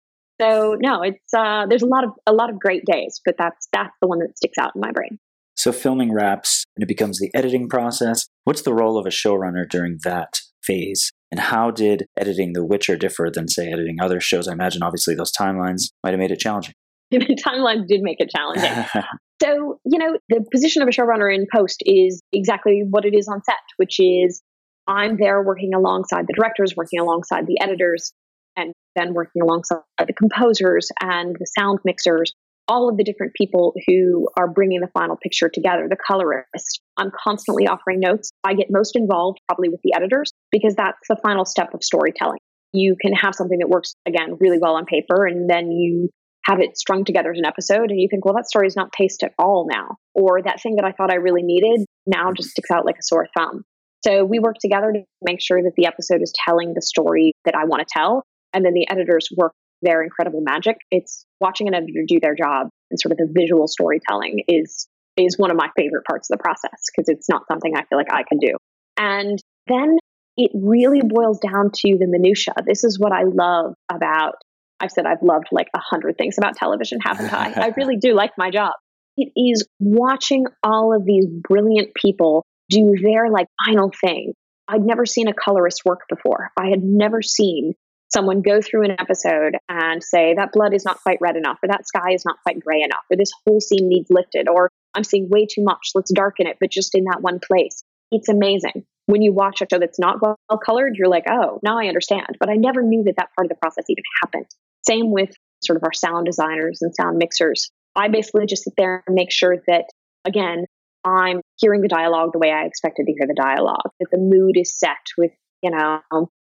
So no it's uh, there's a lot of a lot of great days but that's that's the one that sticks out in my brain. So filming wraps and it becomes the editing process. What's the role of a showrunner during that phase? And how did editing the witcher differ than say editing other shows? I imagine obviously those timelines might have made it challenging the timelines did make it challenging. so, you know, the position of a showrunner in post is exactly what it is on set, which is I'm there working alongside the directors, working alongside the editors, and then working alongside the composers and the sound mixers, all of the different people who are bringing the final picture together, the colorist. I'm constantly offering notes. I get most involved probably with the editors because that's the final step of storytelling. You can have something that works, again, really well on paper, and then you have it strung together as an episode and you think well that story is not paced at all now or that thing that i thought i really needed now just sticks out like a sore thumb. So we work together to make sure that the episode is telling the story that i want to tell and then the editors work their incredible magic. It's watching an editor do their job and sort of the visual storytelling is is one of my favorite parts of the process because it's not something i feel like i can do. And then it really boils down to the minutia this is what i love about I've said I've loved like a hundred things about television, haven't I? I really do like my job. It is watching all of these brilliant people do their like final thing. I'd never seen a colorist work before. I had never seen someone go through an episode and say that blood is not quite red enough, or that sky is not quite gray enough, or this whole scene needs lifted, or I'm seeing way too much. Let's darken it, but just in that one place. It's amazing when you watch a show that's not well colored, you're like, oh, now I understand. But I never knew that that part of the process even happened. Same with sort of our sound designers and sound mixers. I basically just sit there and make sure that, again, I'm hearing the dialogue the way I expected to hear the dialogue, that the mood is set with, you know,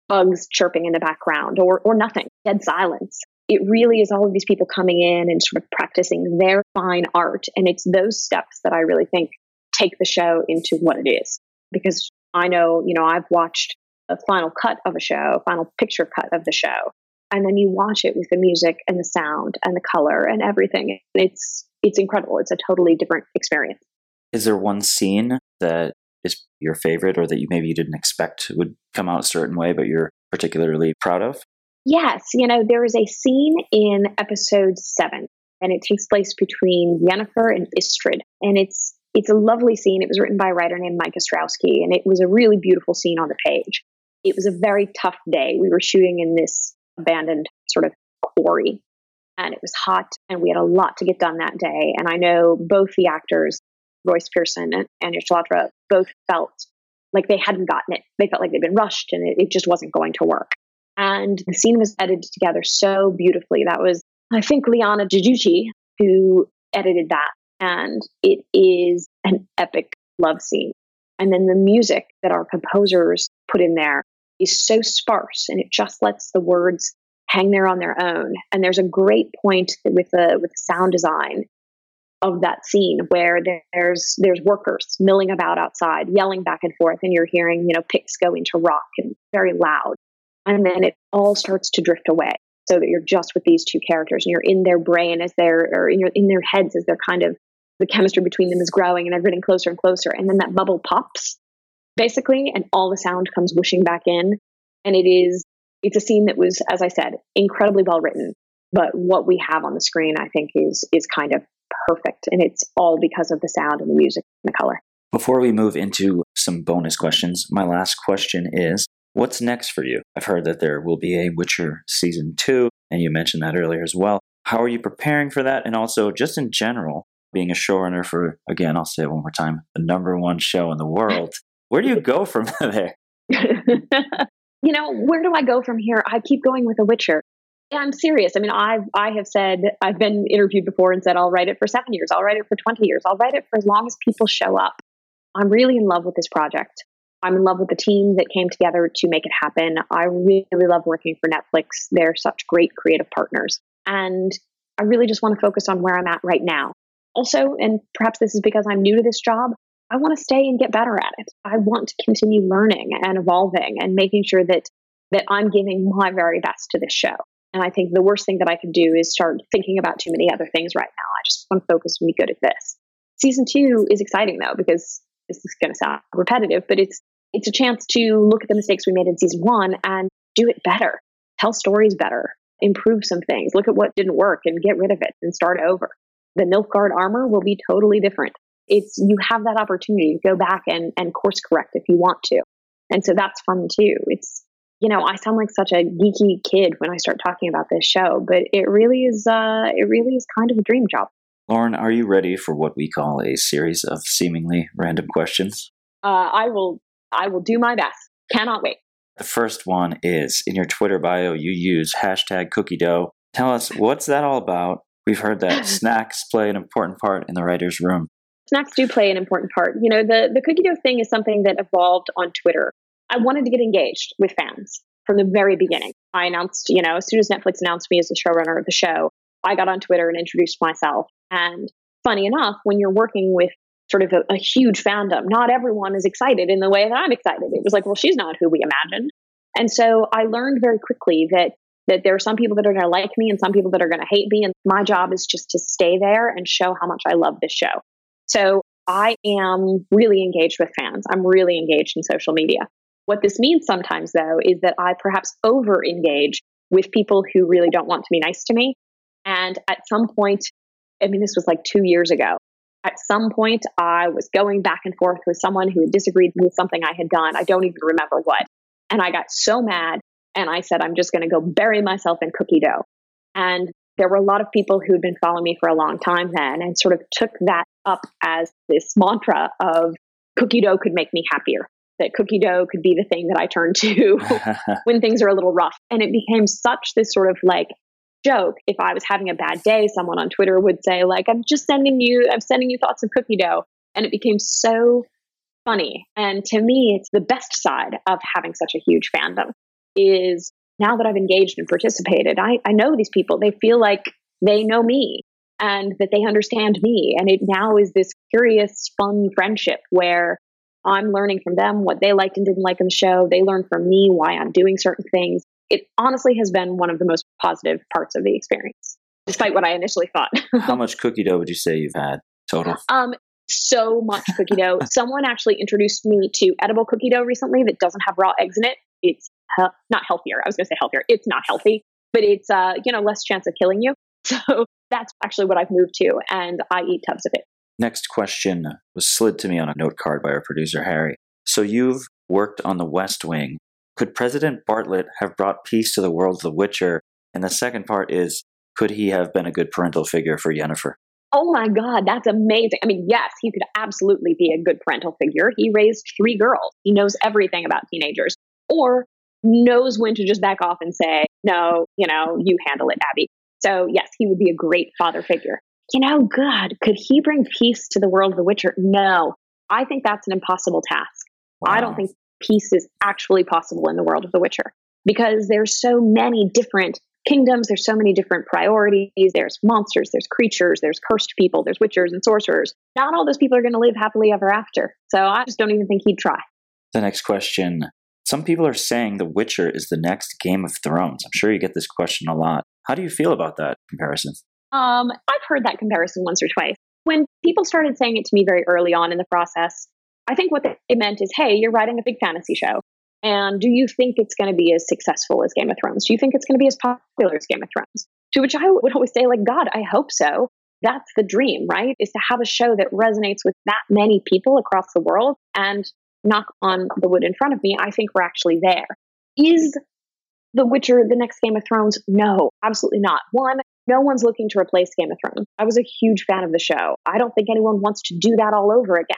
bugs chirping in the background or, or nothing, dead silence. It really is all of these people coming in and sort of practicing their fine art. And it's those steps that I really think take the show into what it is. Because I know, you know, I've watched a final cut of a show, final picture cut of the show, and then you watch it with the music and the sound and the color and everything. It's it's incredible. It's a totally different experience. Is there one scene that is your favorite, or that you maybe you didn't expect would come out a certain way, but you're particularly proud of? Yes, you know there is a scene in episode seven, and it takes place between Yennefer and Istredd, and it's it's a lovely scene. It was written by a writer named Mike Ostrowski, and it was a really beautiful scene on the page. It was a very tough day. We were shooting in this abandoned sort of quarry, and it was hot, and we had a lot to get done that day. And I know both the actors, Royce Pierreson and Anya Chalotra, both felt like they hadn't gotten it. They felt like they'd been rushed, and it, it just wasn't going to work. And the scene was edited together so beautifully. That was, I think, Liana Giudici who edited that. And it is an epic love scene. And then the music that our composers put in there is so sparse and it just lets the words hang there on their own. And there's a great point with the with the sound design of that scene where there's there's workers milling about outside, yelling back and forth, and you're hearing you know picks go into rock and very loud, and then it all starts to drift away, so that you're just with these two characters, and you're in their brain as they're or in, your, in their heads as they're kind of the chemistry between them is growing, and they're getting closer and closer, and then that bubble pops, basically, and all the sound comes whooshing back in, and it is it's a scene that was, as I said, incredibly well written. But what we have on the screen, I think, is is kind of perfect. And it's all because of the sound and the music and the color. Before we move into some bonus questions, my last question is what's next for you? I've heard that there will be a Witcher season two, and you mentioned that earlier as well. How are you preparing for that? And also, just in general, being a showrunner for, again, I'll say it one more time, the number one show in the world, where do you go from there? you know, where do I go from here? I keep going with The Witcher. I'm serious. I mean, I've I have said I've been interviewed before and said I'll write it for seven years, I'll write it for twenty years, I'll write it for as long as people show up. I'm really in love with this project. I'm in love with the team that came together to make it happen. I really love working for Netflix. They're such great creative partners. And I really just want to focus on where I'm at right now. Also, and perhaps this is because I'm new to this job, I want to stay and get better at it. I want to continue learning and evolving and making sure that that I'm giving my very best to this show. And I think the worst thing that I could do is start thinking about too many other things right now. I just want to focus and be good at this. Season two is exciting though, because this is going to sound repetitive, but it's, it's a chance to look at the mistakes we made in season one and do it better, tell stories better, improve some things, look at what didn't work and get rid of it and start over. The Nilfgaard armor will be totally different. It's, you have that opportunity to go back and, and course correct if you want to. And so that's fun too. It's, you know, I sound like such a geeky kid when I start talking about this show, but it really is uh it really is kind of a dream job. Lauren, are you ready for what we call a series of seemingly random questions? Uh, I will I will do my best. Cannot wait. The first one is in your Twitter bio, you use hashtag cookie dough. Tell us what's that all about? We've heard that snacks play an important part in the writer's room. Snacks do play an important part. You know, the, the cookie dough thing is something that evolved on Twitter. I wanted to get engaged with fans from the very beginning. I announced, you know, as soon as Netflix announced me as the showrunner of the show, I got on Twitter and introduced myself. And funny enough, when you're working with sort of a, a, huge fandom, not everyone is excited in the way that I'm excited. It was like, well, she's not who we imagined. And so I learned very quickly that that there are some people that are going to like me and some people that are going to hate me. And my job is just to stay there and show how much I love this show. So I am really engaged with fans. I'm really engaged in social media. What this means sometimes, though, is that I perhaps over engage with people who really don't want to be nice to me. And at some point, I mean, this was like two years ago. At some point, I was going back and forth with someone who had disagreed with something I had done. I don't even remember what. And I got so mad and I said, I'm just going to go bury myself in cookie dough. And there were a lot of people who had been following me for a long time then and sort of took that up as this mantra of cookie dough could make me happier that cookie dough could be the thing that I turn to when things are a little rough. And it became such this sort of like joke. If I was having a bad day, someone on Twitter would say, like, I'm just sending you, I'm sending you thoughts of cookie dough. And it became so funny. And to me, it's the best side of having such a huge fandom is now that I've engaged and participated, I, I know these people. They feel like they know me and that they understand me. And it now is this curious, fun friendship where I'm learning from them what they liked and didn't like in the show. They learn from me why I'm doing certain things. It honestly has been one of the most positive parts of the experience, despite what I initially thought. How much cookie dough would you say you've had total? Um, so much cookie dough. Someone actually introduced me to edible cookie dough recently that doesn't have raw eggs in it. It's he- not healthier. I was going to say healthier. It's not healthy, but it's uh, you know less chance of killing you. So that's actually what I've moved to, and I eat tubs of it. Next question was slid to me on a note card by our producer, Harry. So you've worked on the West Wing. Could President Bartlet have brought peace to the world of The Witcher? And the second part is, could he have been a good parental figure for Yennefer? Oh my God, that's amazing. I mean, yes, he could absolutely be a good parental figure. He raised three girls. He knows everything about teenagers, or knows when to just back off and say, no, you know, you handle it, Abby. So, yes, he would be a great father figure you know, God, could he bring peace to the world of The Witcher? No. I think that's an impossible task. Wow. I don't think peace is actually possible in the world of The Witcher because there's so many different kingdoms, there's so many different priorities, there's monsters, there's creatures, there's cursed people, there's witchers and sorcerers. Not all those people are going to live happily ever after. So I just don't even think he'd try. The next question. Some people are saying The Witcher is the next Game of Thrones. I'm sure you get this question a lot. How do you feel about that comparison? Um, I've heard that comparison once or twice. When people started saying it to me very early on in the process, I think what it meant is, hey, you're writing a big fantasy show. And do you think it's going to be as successful as Game of Thrones? Do you think it's going to be as popular as Game of Thrones? To which I would always say, like, God, I hope so. That's the dream, right? Is to have a show that resonates with that many people across the world. And knock on the wood in front of me, I think we're actually there. Is The Witcher the next Game of Thrones? No, absolutely not. One, no one's looking to replace Game of Thrones. I was a huge fan of the show. I don't think anyone wants to do that all over again.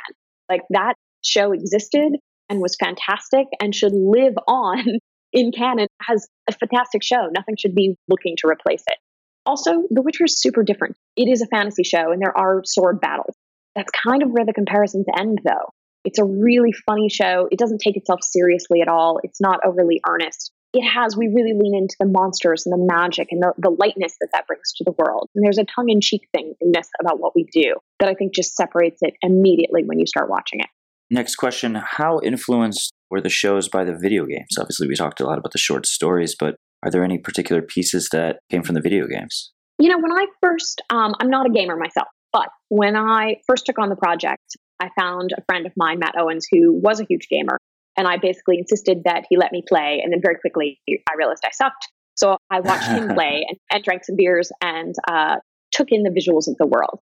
Like that show existed and was fantastic and should live on in canon as a fantastic show. Nothing should be looking to replace it. Also, The Witcher is super different. It is a fantasy show and there are sword battles. That's kind of where the comparisons end, though. It's a really funny show. It doesn't take itself seriously at all. It's not overly earnest. It has, we really lean into the monsters and the magic and the, the lightness that that brings to the world. And there's a tongue in cheek thingness about what we do that I think just separates it immediately when you start watching it. Next question How influenced were the shows by the video games? Obviously, we talked a lot about the short stories, but are there any particular pieces that came from the video games? You know, when I first, um, I'm not a gamer myself, but when I first took on the project, I found a friend of mine, Matt Owens, who was a huge gamer. And I basically insisted that he let me play. And then very quickly, I realized I sucked. So I watched him play and, and, drank some beers and uh, took in the visuals of the world.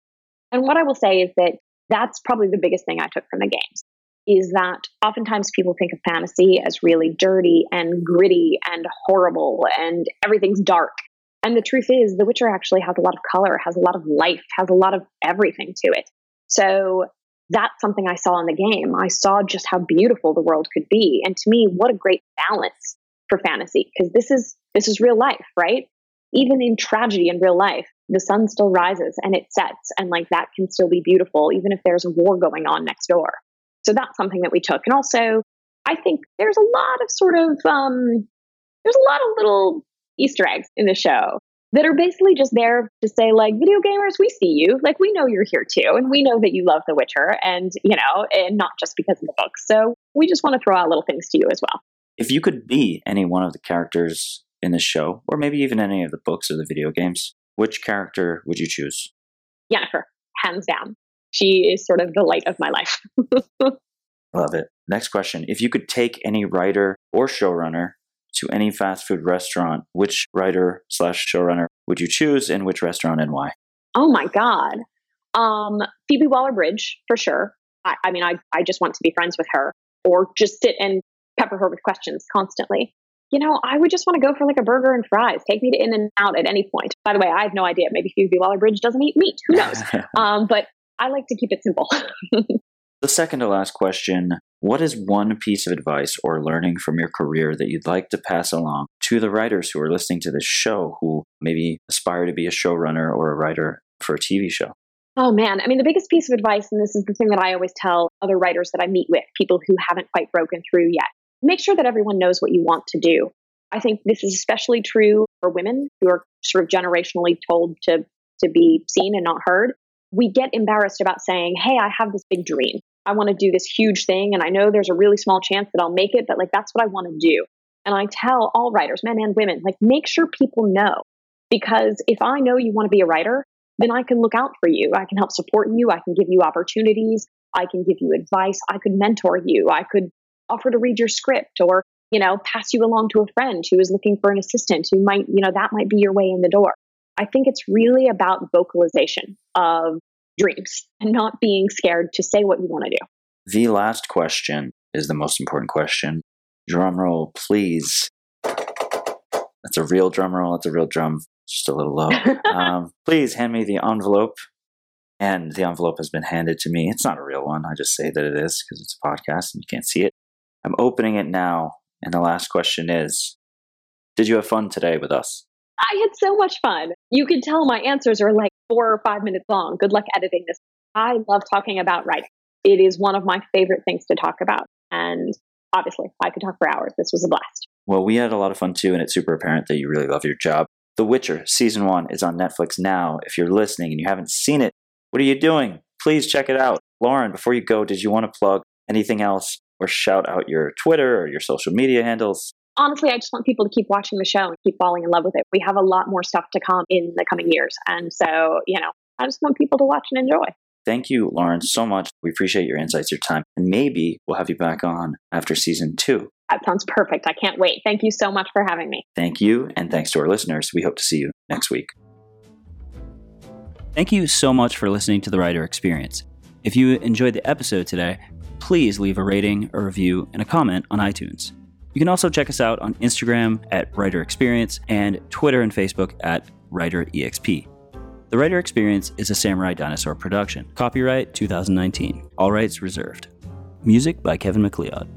And what I will say is that that's probably the biggest thing I took from the games is that oftentimes people think of fantasy as really dirty and gritty and horrible and everything's dark. And the truth is, The Witcher actually has a lot of color, has a lot of life, has a lot of everything to it. So that's something I saw in the game. I saw just how beautiful the world could be. And to me, what a great balance for fantasy because this is this is real life, right? Even in tragedy in real life, the sun still rises and it sets and like that can still be beautiful even if there's a war going on next door. So that's something that we took. And also, I think there's a lot of sort of um, there's a lot of little Easter eggs in the show that are basically just there to say, like, video gamers, we see you. Like, we know you're here too. And we know that you love The Witcher and, you know, and not just because of the books. So we just want to throw out little things to you as well. If you could be any one of the characters in the show, or maybe even any of the books or the video games, which character would you choose? Yennefer, hands down. She is sort of the light of my life. Love it. Next question. If you could take any writer or showrunner to any fast food restaurant, which writer slash showrunner would you choose and which restaurant and why? Oh my God. Um, Phoebe Waller Bridge, for sure. I, I mean, I, I just want to be friends with her or just sit and pepper her with questions constantly. You know, I would just want to go for like a burger and fries. Take me to In-N-Out at any point. By the way, I have no idea. Maybe Phoebe Waller Bridge doesn't eat meat. Who knows? um, but I like to keep it simple. the second to last question what is one piece of advice or learning from your career that you'd like to pass along to the writers who are listening to this show who maybe aspire to be a showrunner or a writer for a TV show? Oh man, I mean, the biggest piece of advice, and this is the thing that I always tell other writers that I meet with, people who haven't quite broken through yet, make sure that everyone knows what you want to do. I think this is especially true for women who are sort of generationally told to, to be seen and not heard. We get embarrassed about saying, Hey, I have this big dream. I want to do this huge thing and I know there's a really small chance that I'll make it, but like that's what I want to do. And I tell all writers, men and women, like make sure people know. Because if I know you want to be a writer, then I can look out for you. I can help support you. I can give you opportunities. I can give you advice. I could mentor you. I could offer to read your script or, you know, pass you along to a friend who is looking for an assistant who might, you know, that might be your way in the door. I think it's really about vocalization of dreams and not being scared to say what you want to do. The last question is the most important question. Drum roll, please. That's a real drum roll. That's a real drum. Just a little low. um, please hand me the envelope. And the envelope has been handed to me. It's not a real one. I just say that it is because it's a podcast and you can't see it. I'm opening it now. And the last question is Did you have fun today with us? I had so much fun. You could tell my answers are like four or five minutes long. Good luck editing this. I love talking about writing. It is one of my favorite things to talk about. And obviously, I could talk for hours. This was a blast. Well, we had a lot of fun too, and it's super apparent that you really love your job. The Witcher season one is on Netflix now. If you're listening and you haven't seen it, what are you doing? Please check it out. Lauren, before you go, did you want to plug anything else or shout out your Twitter or your social media handles? Honestly, I just want people to keep watching the show and keep falling in love with it. We have a lot more stuff to come in the coming years. And so, you know, I just want people to watch and enjoy. Thank you, Lauren, so much. We appreciate your insights, your time, and maybe we'll have you back on after season two. That sounds perfect. I can't wait. Thank you so much for having me. Thank you, and thanks to our listeners. We hope to see you next week. Thank you so much for listening to the Writer Experience. If you enjoyed the episode today, please leave a rating, a review, and a comment on iTunes. You can also check us out on Instagram at Writer Experience and Twitter and Facebook at Writer EXP. The Writer Experience is a Samurai Dinosaur production. Copyright 2019. All rights reserved. Music by Kevin MacLeod.